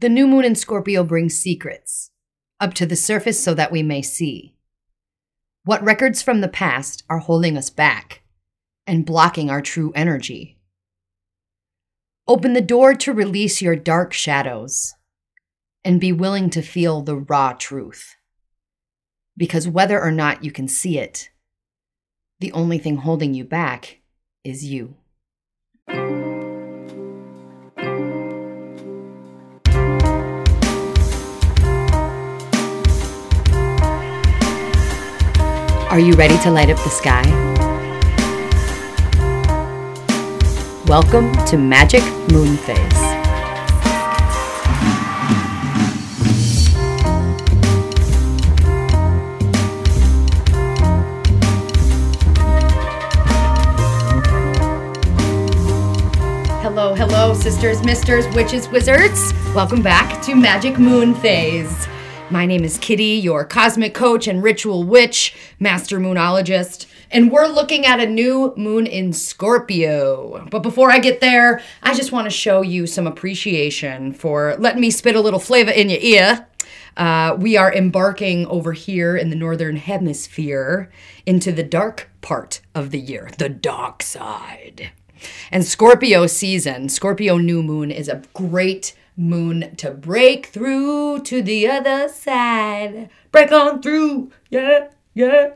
The new moon in Scorpio brings secrets up to the surface so that we may see. What records from the past are holding us back and blocking our true energy? Open the door to release your dark shadows and be willing to feel the raw truth. Because whether or not you can see it, the only thing holding you back is you. Are you ready to light up the sky? Welcome to Magic Moon Phase. Hello, hello, sisters, misters, witches, wizards. Welcome back to Magic Moon Phase. My name is Kitty, your cosmic coach and ritual witch, master moonologist, and we're looking at a new moon in Scorpio. But before I get there, I just want to show you some appreciation for letting me spit a little flavor in your ear. Uh, we are embarking over here in the northern hemisphere into the dark part of the year, the dark side. And Scorpio season, Scorpio new moon is a great moon to break through to the other side. Break on through. Yeah, yeah.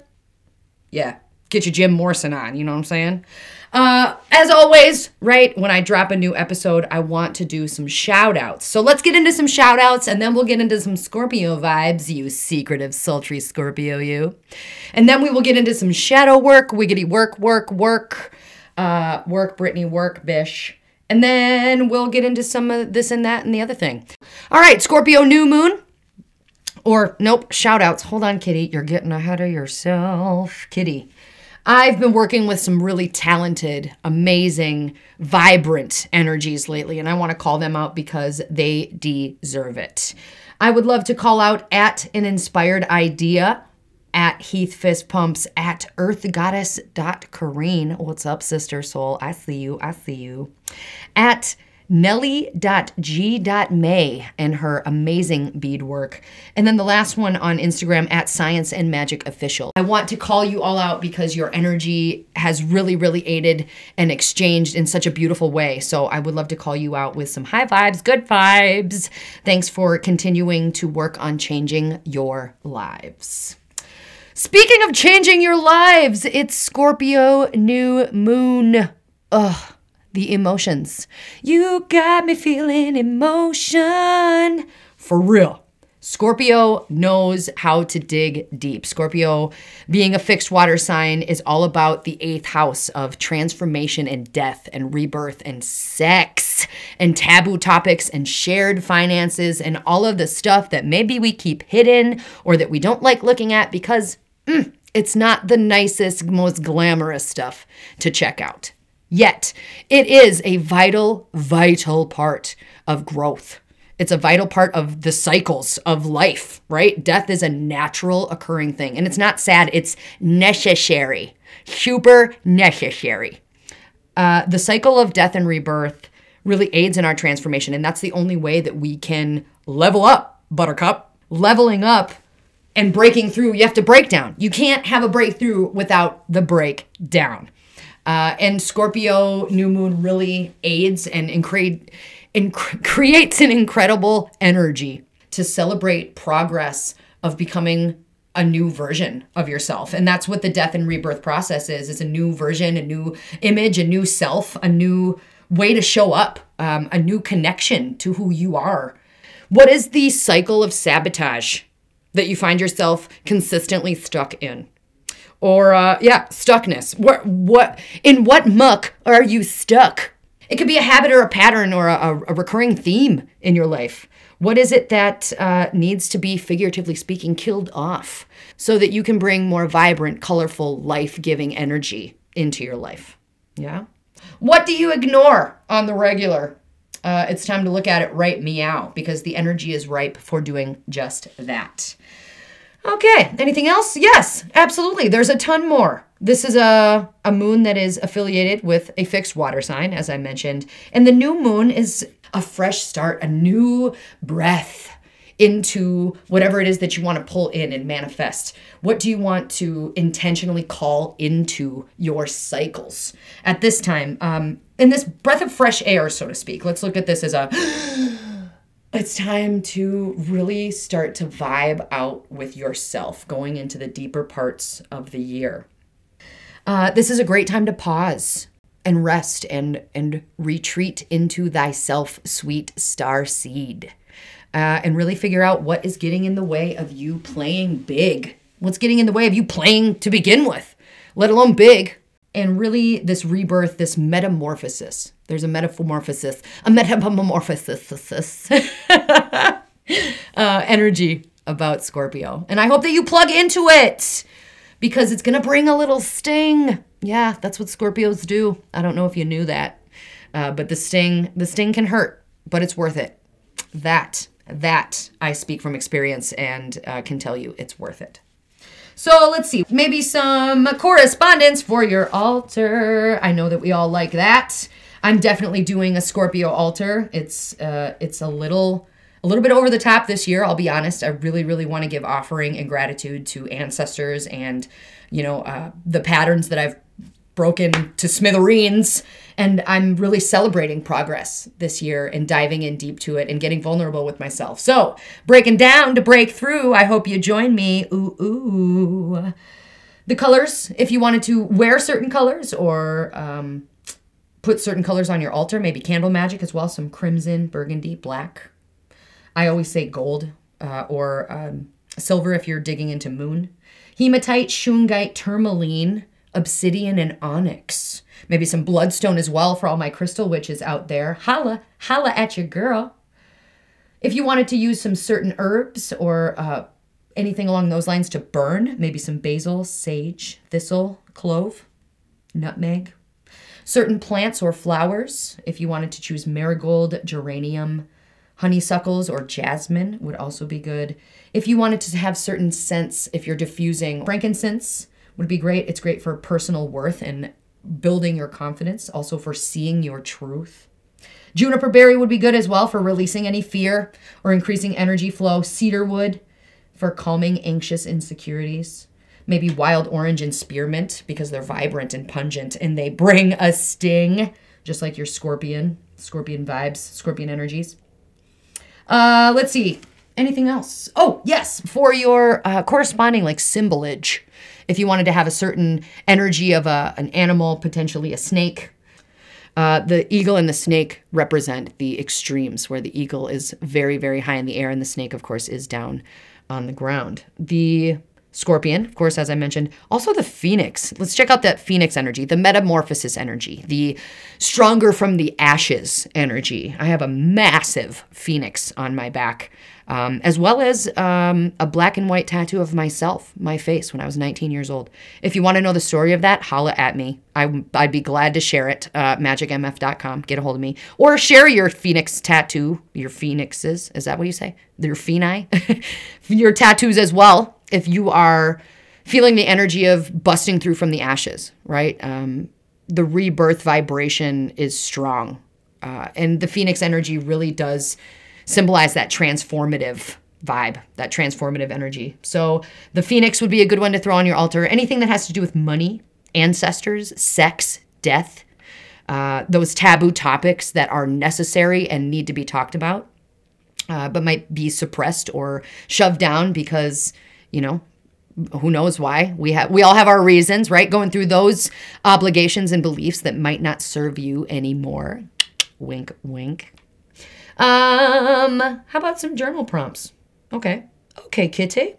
Yeah. Get your Jim Morrison on, you know what I'm saying? Uh, as always, right, when I drop a new episode, I want to do some shout outs. So let's get into some shout outs and then we'll get into some Scorpio vibes, you secretive, sultry Scorpio, you. And then we will get into some shadow work, wiggity work, work, work, uh, work, Brittany, work, bish. And then we'll get into some of this and that and the other thing. All right, Scorpio new moon. Or, nope, shout outs. Hold on, Kitty. You're getting ahead of yourself. Kitty. I've been working with some really talented, amazing, vibrant energies lately, and I want to call them out because they deserve it. I would love to call out at an inspired idea at Heath Fist Pumps, at earthgoddess.careen. What's up, sister soul? I see you. I see you. At Nelly.g.may and her amazing beadwork. And then the last one on Instagram at Science and Magic Official. I want to call you all out because your energy has really, really aided and exchanged in such a beautiful way. So I would love to call you out with some high vibes, good vibes. Thanks for continuing to work on changing your lives. Speaking of changing your lives, it's Scorpio new moon. Ugh, the emotions. You got me feeling emotion. For real. Scorpio knows how to dig deep. Scorpio, being a fixed water sign, is all about the eighth house of transformation and death and rebirth and sex and taboo topics and shared finances and all of the stuff that maybe we keep hidden or that we don't like looking at because mm, it's not the nicest, most glamorous stuff to check out. Yet, it is a vital, vital part of growth. It's a vital part of the cycles of life, right? Death is a natural occurring thing. And it's not sad, it's necessary, super necessary. Uh, the cycle of death and rebirth really aids in our transformation. And that's the only way that we can level up, Buttercup. Leveling up and breaking through, you have to break down. You can't have a breakthrough without the breakdown. Uh, and Scorpio new moon really aids and, and, and cr- creates an incredible energy to celebrate progress of becoming a new version of yourself. And that's what the death and rebirth process is. It's a new version, a new image, a new self, a new way to show up, um, a new connection to who you are. What is the cycle of sabotage that you find yourself consistently stuck in? Or uh, yeah, stuckness. What what in what muck are you stuck? It could be a habit or a pattern or a, a recurring theme in your life. What is it that uh, needs to be, figuratively speaking, killed off so that you can bring more vibrant, colorful, life giving energy into your life? Yeah? What do you ignore on the regular? Uh, it's time to look at it right meow because the energy is ripe for doing just that. Okay, anything else? Yes, absolutely. There's a ton more. this is a, a moon that is affiliated with a fixed water sign, as I mentioned. And the new moon is a fresh start, a new breath into whatever it is that you want to pull in and manifest. What do you want to intentionally call into your cycles at this time? Um, in this breath of fresh air, so to speak, let's look at this as a it's time to really start to vibe out with yourself going into the deeper parts of the year. Uh, this is a great time to pause and rest and and retreat into thyself, sweet star seed uh, and really figure out what is getting in the way of you playing big. What's getting in the way of you playing to begin with, let alone big. And really, this rebirth, this metamorphosis. There's a metamorphosis, a metamorphosis uh, energy about Scorpio. And I hope that you plug into it because it's going to bring a little sting. Yeah, that's what Scorpios do. I don't know if you knew that. Uh, but the sting, the sting can hurt, but it's worth it. That that I speak from experience and uh, can tell you it's worth it. So let's see, maybe some correspondence for your altar. I know that we all like that. I'm definitely doing a Scorpio altar. It's uh, it's a little a little bit over the top this year. I'll be honest. I really really want to give offering and gratitude to ancestors and you know uh, the patterns that I've broken to smithereens and I'm really celebrating progress this year and diving in deep to it and getting vulnerable with myself. So, breaking down to break through, I hope you join me. Ooh, ooh. The colors, if you wanted to wear certain colors or um, put certain colors on your altar, maybe candle magic as well, some crimson, burgundy, black. I always say gold uh, or um, silver if you're digging into moon. Hematite, shungite, tourmaline, obsidian, and onyx. Maybe some bloodstone as well for all my crystal witches out there. Holla, holla at your girl. If you wanted to use some certain herbs or uh, anything along those lines to burn, maybe some basil, sage, thistle, clove, nutmeg. Certain plants or flowers, if you wanted to choose marigold, geranium, honeysuckles, or jasmine would also be good. If you wanted to have certain scents, if you're diffusing frankincense, would be great. It's great for personal worth and building your confidence, also for seeing your truth. Juniper berry would be good as well for releasing any fear or increasing energy flow. Cedar wood for calming anxious insecurities. Maybe wild orange and spearmint because they're vibrant and pungent and they bring a sting, just like your scorpion, scorpion vibes, scorpion energies. Uh, let's see. Anything else? Oh, yes, for your uh, corresponding like symbolage if you wanted to have a certain energy of a, an animal, potentially a snake. Uh, the eagle and the snake represent the extremes, where the eagle is very, very high in the air, and the snake, of course, is down on the ground. The scorpion, of course, as I mentioned, also the phoenix. Let's check out that phoenix energy, the metamorphosis energy, the stronger from the ashes energy. I have a massive phoenix on my back um, as well as um, a black and white tattoo of myself, my face, when I was 19 years old. If you want to know the story of that, holla at me. I, would be glad to share it. Uh, magicmf.com. Get a hold of me. Or share your phoenix tattoo, your phoenixes. Is that what you say? Your pheni? your tattoos as well. If you are feeling the energy of busting through from the ashes, right? Um, the rebirth vibration is strong. Uh, and the phoenix energy really does symbolize that transformative vibe, that transformative energy. So the phoenix would be a good one to throw on your altar. Anything that has to do with money, ancestors, sex, death, uh, those taboo topics that are necessary and need to be talked about, uh, but might be suppressed or shoved down because, you know, who knows why we have we all have our reasons right going through those obligations and beliefs that might not serve you anymore wink wink um, how about some journal prompts? Okay. Okay, Kitty.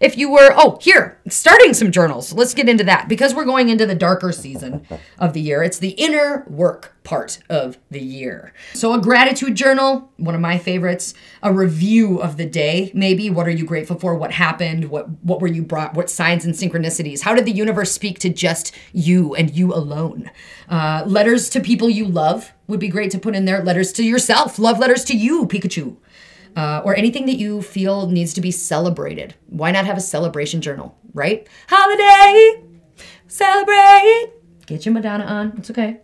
If you were, oh, here, starting some journals. Let's get into that because we're going into the darker season of the year. It's the inner work part of the year. So, a gratitude journal, one of my favorites, a review of the day, maybe. What are you grateful for? What happened? What, what were you brought? What signs and synchronicities? How did the universe speak to just you and you alone? Uh, letters to people you love would be great to put in there. Letters to yourself, love letters to you, Pikachu uh, or anything that you feel needs to be celebrated. Why not have a celebration journal, right? Holiday! Celebrate. Get your Madonna on. It's okay.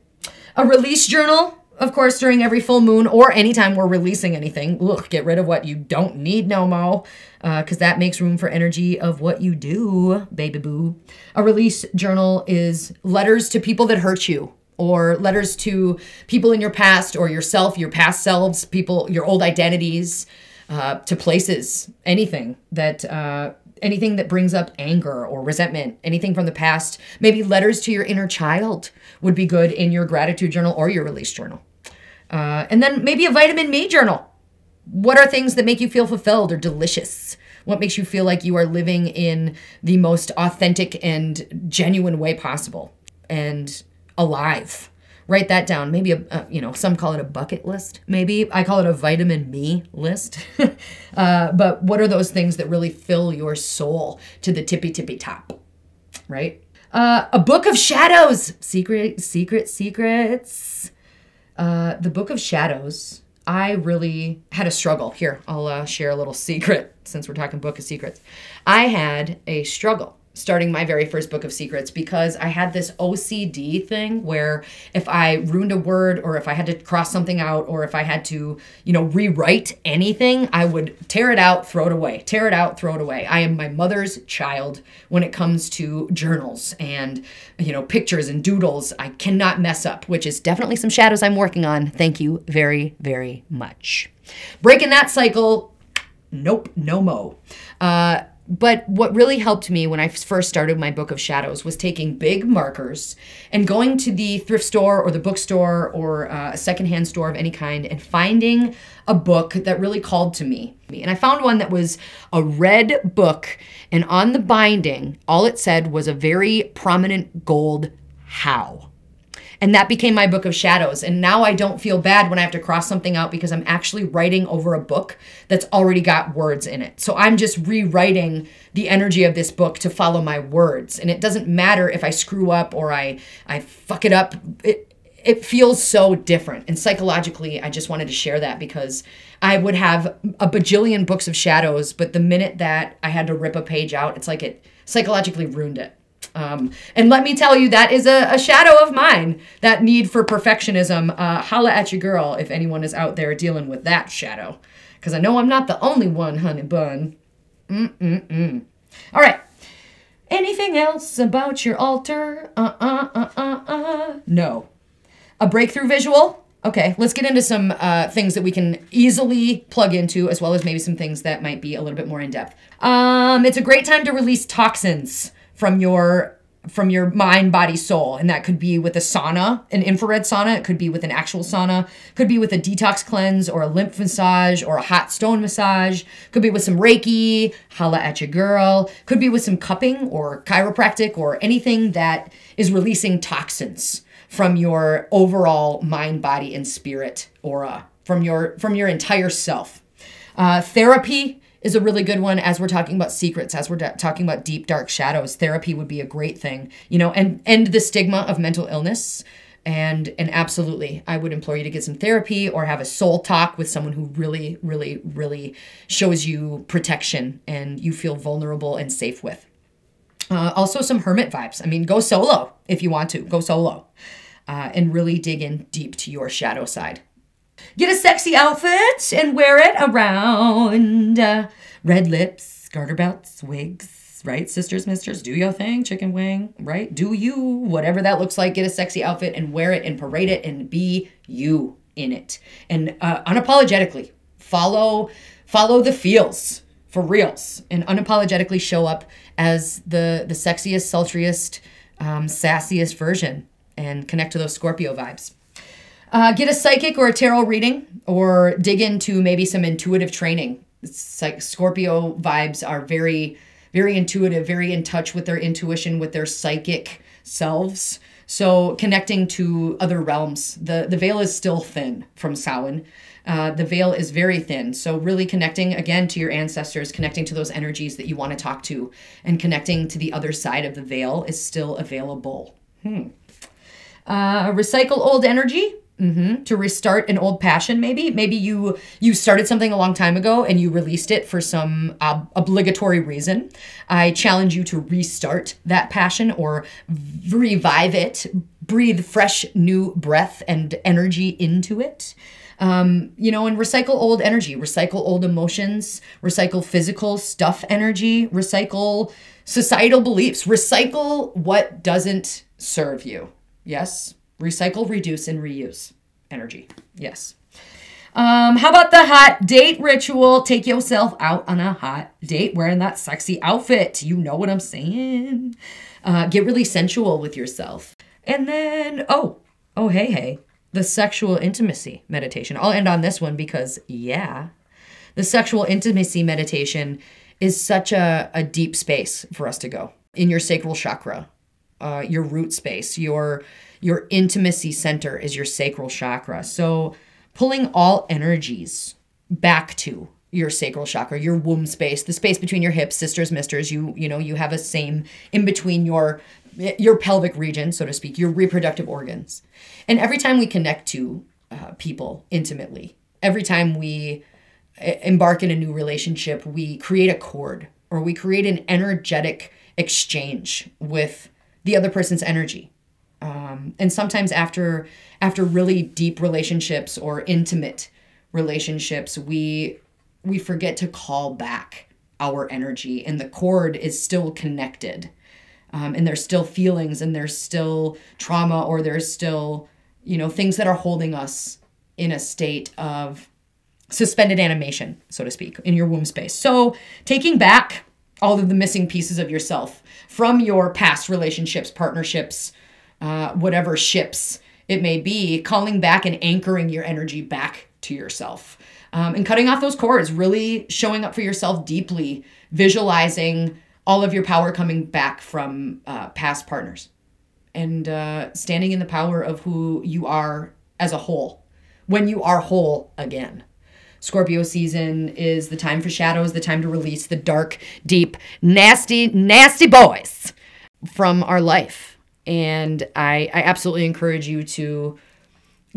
A release journal of course, during every full moon or anytime we're releasing anything, look, get rid of what you don't need no more, because uh, that makes room for energy of what you do, baby boo. A release journal is letters to people that hurt you, or letters to people in your past or yourself, your past selves, people, your old identities, uh, to places, anything that uh, anything that brings up anger or resentment, anything from the past. Maybe letters to your inner child would be good in your gratitude journal or your release journal. Uh, and then maybe a vitamin me journal. What are things that make you feel fulfilled or delicious? What makes you feel like you are living in the most authentic and genuine way possible and alive? Write that down. Maybe a, you know, some call it a bucket list. Maybe I call it a vitamin me list. uh, but what are those things that really fill your soul to the tippy tippy top? Right? Uh, a book of shadows. Secret, secret, secrets. Uh, the Book of Shadows, I really had a struggle. Here, I'll uh, share a little secret since we're talking Book of Secrets. I had a struggle starting my very first book of secrets because I had this OCD thing where if I ruined a word or if I had to cross something out or if I had to, you know, rewrite anything, I would tear it out, throw it away, tear it out, throw it away. I am my mother's child when it comes to journals and, you know, pictures and doodles. I cannot mess up, which is definitely some shadows I'm working on. Thank you very, very much. Breaking that cycle, nope, no mo. Uh, but what really helped me when I first started my book of shadows was taking big markers and going to the thrift store or the bookstore or uh, a secondhand store of any kind and finding a book that really called to me. And I found one that was a red book, and on the binding, all it said was a very prominent gold how. And that became my book of shadows. And now I don't feel bad when I have to cross something out because I'm actually writing over a book that's already got words in it. So I'm just rewriting the energy of this book to follow my words. And it doesn't matter if I screw up or I I fuck it up. It it feels so different. And psychologically, I just wanted to share that because I would have a bajillion books of shadows, but the minute that I had to rip a page out, it's like it psychologically ruined it. Um, and let me tell you, that is a, a, shadow of mine. That need for perfectionism. Uh, holla at your girl if anyone is out there dealing with that shadow. Because I know I'm not the only one, honey bun. Mm-mm-mm. All right. Anything else about your altar? Uh-uh-uh-uh-uh. No. A breakthrough visual? Okay, let's get into some uh, things that we can easily plug into, as well as maybe some things that might be a little bit more in depth. Um, it's a great time to release toxins from your from your mind, body, soul. And that could be with a sauna, an infrared sauna. It could be with an actual sauna. Could be with a detox cleanse or a lymph massage or a hot stone massage. Could be with some Reiki, holla at your girl. Could be with some cupping or chiropractic or anything that is releasing toxins from your overall mind, body, and spirit aura, from your from your entire self. Uh, therapy is a really good one as we're talking about secrets as we're talking about deep dark shadows. Therapy would be a great thing you know and end the stigma of mental illness. And and absolutely i would implore you to get some therapy or have a soul talk with someone who really really really shows you protection and you feel vulnerable and safe with. Uh, also some hermit vibes. I mean go solo if you want to go solo uh, and really dig in deep to your shadow side Get a sexy outfit and wear it around. Uh, red lips, garter belts, wigs, right? Sisters, misters, do your thing, chicken wing, right? Do you, whatever that looks like, get a sexy outfit and wear it and parade it and be you in it. And uh, unapologetically follow follow the feels for reals and unapologetically show up as the the sexiest, sultriest, um, sassiest version and connect to those Scorpio vibes. Uh, get a psychic or a tarot reading, or dig into maybe some intuitive training. It's like Scorpio vibes are very, very intuitive, very in touch with their intuition, with their psychic selves. So connecting to other realms. The the veil is still thin from Samhain. Uh, the veil is very thin. So really connecting again to your ancestors, connecting to those energies that you want to talk to, and connecting to the other side of the veil is still available. Hmm. Uh, recycle old energy Mm-hmm. To restart an old passion, maybe. Maybe you you started something a long time ago and you released it for some ob- obligatory reason. I challenge you to restart that passion or revive it, breathe fresh new breath and energy into it. Um, you know, and recycle old energy, recycle old emotions, recycle physical stuff energy, recycle societal beliefs, recycle what doesn't serve you. Yes, recycle, reduce, and reuse energy. Yes. Um, how about the hot date ritual? Take yourself out on a hot date wearing that sexy outfit. You know what I'm saying? Uh, get really sensual with yourself. And then, oh, oh, hey, hey, the sexual intimacy meditation. I'll end on this one because, yeah, the sexual intimacy meditation is such a, a deep space for us to go in your sacral chakra, uh, your root space, your your intimacy center is your sacral chakra. So pulling all energies back to your sacral chakra, your womb space, the space between your hips, sisters, misters, you you know, you have a same in between your your pelvic region, so to speak, your reproductive organs. And every time we connect to uh, people intimately, every time we embark in a new relationship, we create a cord or we create an energetic exchange with the other person's energy. Um, and sometimes after after really deep relationships or intimate relationships, we we forget to call back our energy, and the cord is still connected. Um, and there's still feelings and there's still trauma or there's still you know things that are holding us in a state of suspended animation so to speak in your womb space. So taking back all of the missing pieces of yourself from your past relationships partnerships uh, whatever ships it may be calling back and anchoring your energy back to yourself um, and cutting off those cords really showing up for yourself deeply visualizing all of your power coming back from uh, past partners and uh, standing in the power of who you are as a whole when you are whole again. Scorpio season is the time for shadows, the time to release the dark, deep, nasty, nasty boys from our life. And I, I absolutely encourage you to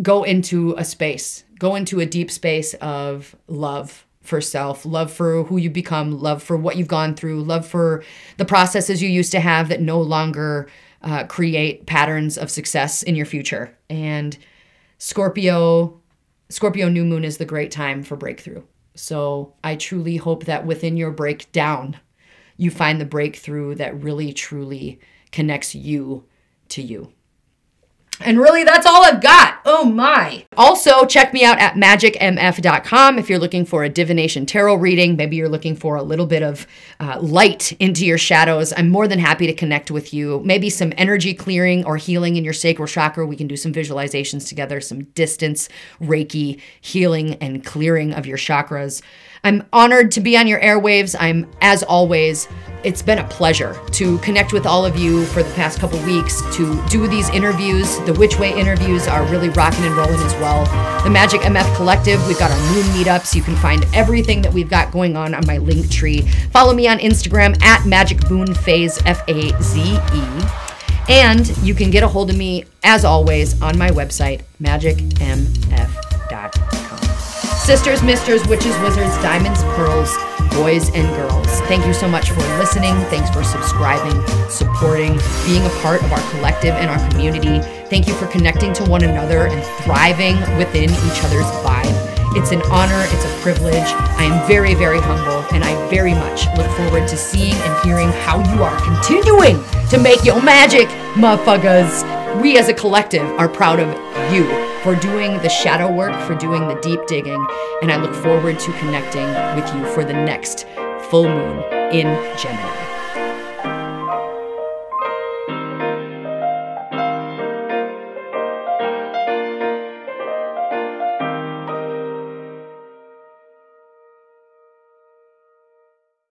go into a space, go into a deep space of love for self, love for who you become, love for what you've gone through, love for the processes you used to have that no longer uh, create patterns of success in your future. And Scorpio, Scorpio new moon is the great time for breakthrough. So I truly hope that within your breakdown, you find the breakthrough that really truly connects you to you. And really, that's all I've got. Oh my. Also, check me out at magicmf.com if you're looking for a divination tarot reading. Maybe you're looking for a little bit of uh, light into your shadows. I'm more than happy to connect with you. Maybe some energy clearing or healing in your sacral chakra. We can do some visualizations together, some distance, Reiki, healing, and clearing of your chakras. I'm honored to be on your airwaves. I'm, as always, it's been a pleasure to connect with all of you for the past couple weeks to do these interviews. The Witch Way interviews are really rocking and rolling as well. The Magic MF Collective, we've got our moon meetups. You can find everything that we've got going on on my link tree. Follow me on Instagram at Magic Moon Phase F A Z E. And you can get a hold of me, as always, on my website, magicmf.com. Sisters, misters, witches, wizards, diamonds, pearls, boys, and girls. Thank you so much for listening. Thanks for subscribing, supporting, being a part of our collective and our community. Thank you for connecting to one another and thriving within each other's vibe. It's an honor, it's a privilege. I am very, very humble, and I very much look forward to seeing and hearing how you are continuing to make your magic, motherfuckers. We as a collective are proud of you for doing the shadow work, for doing the deep digging, and I look forward to connecting with you for the next full moon in Gemini.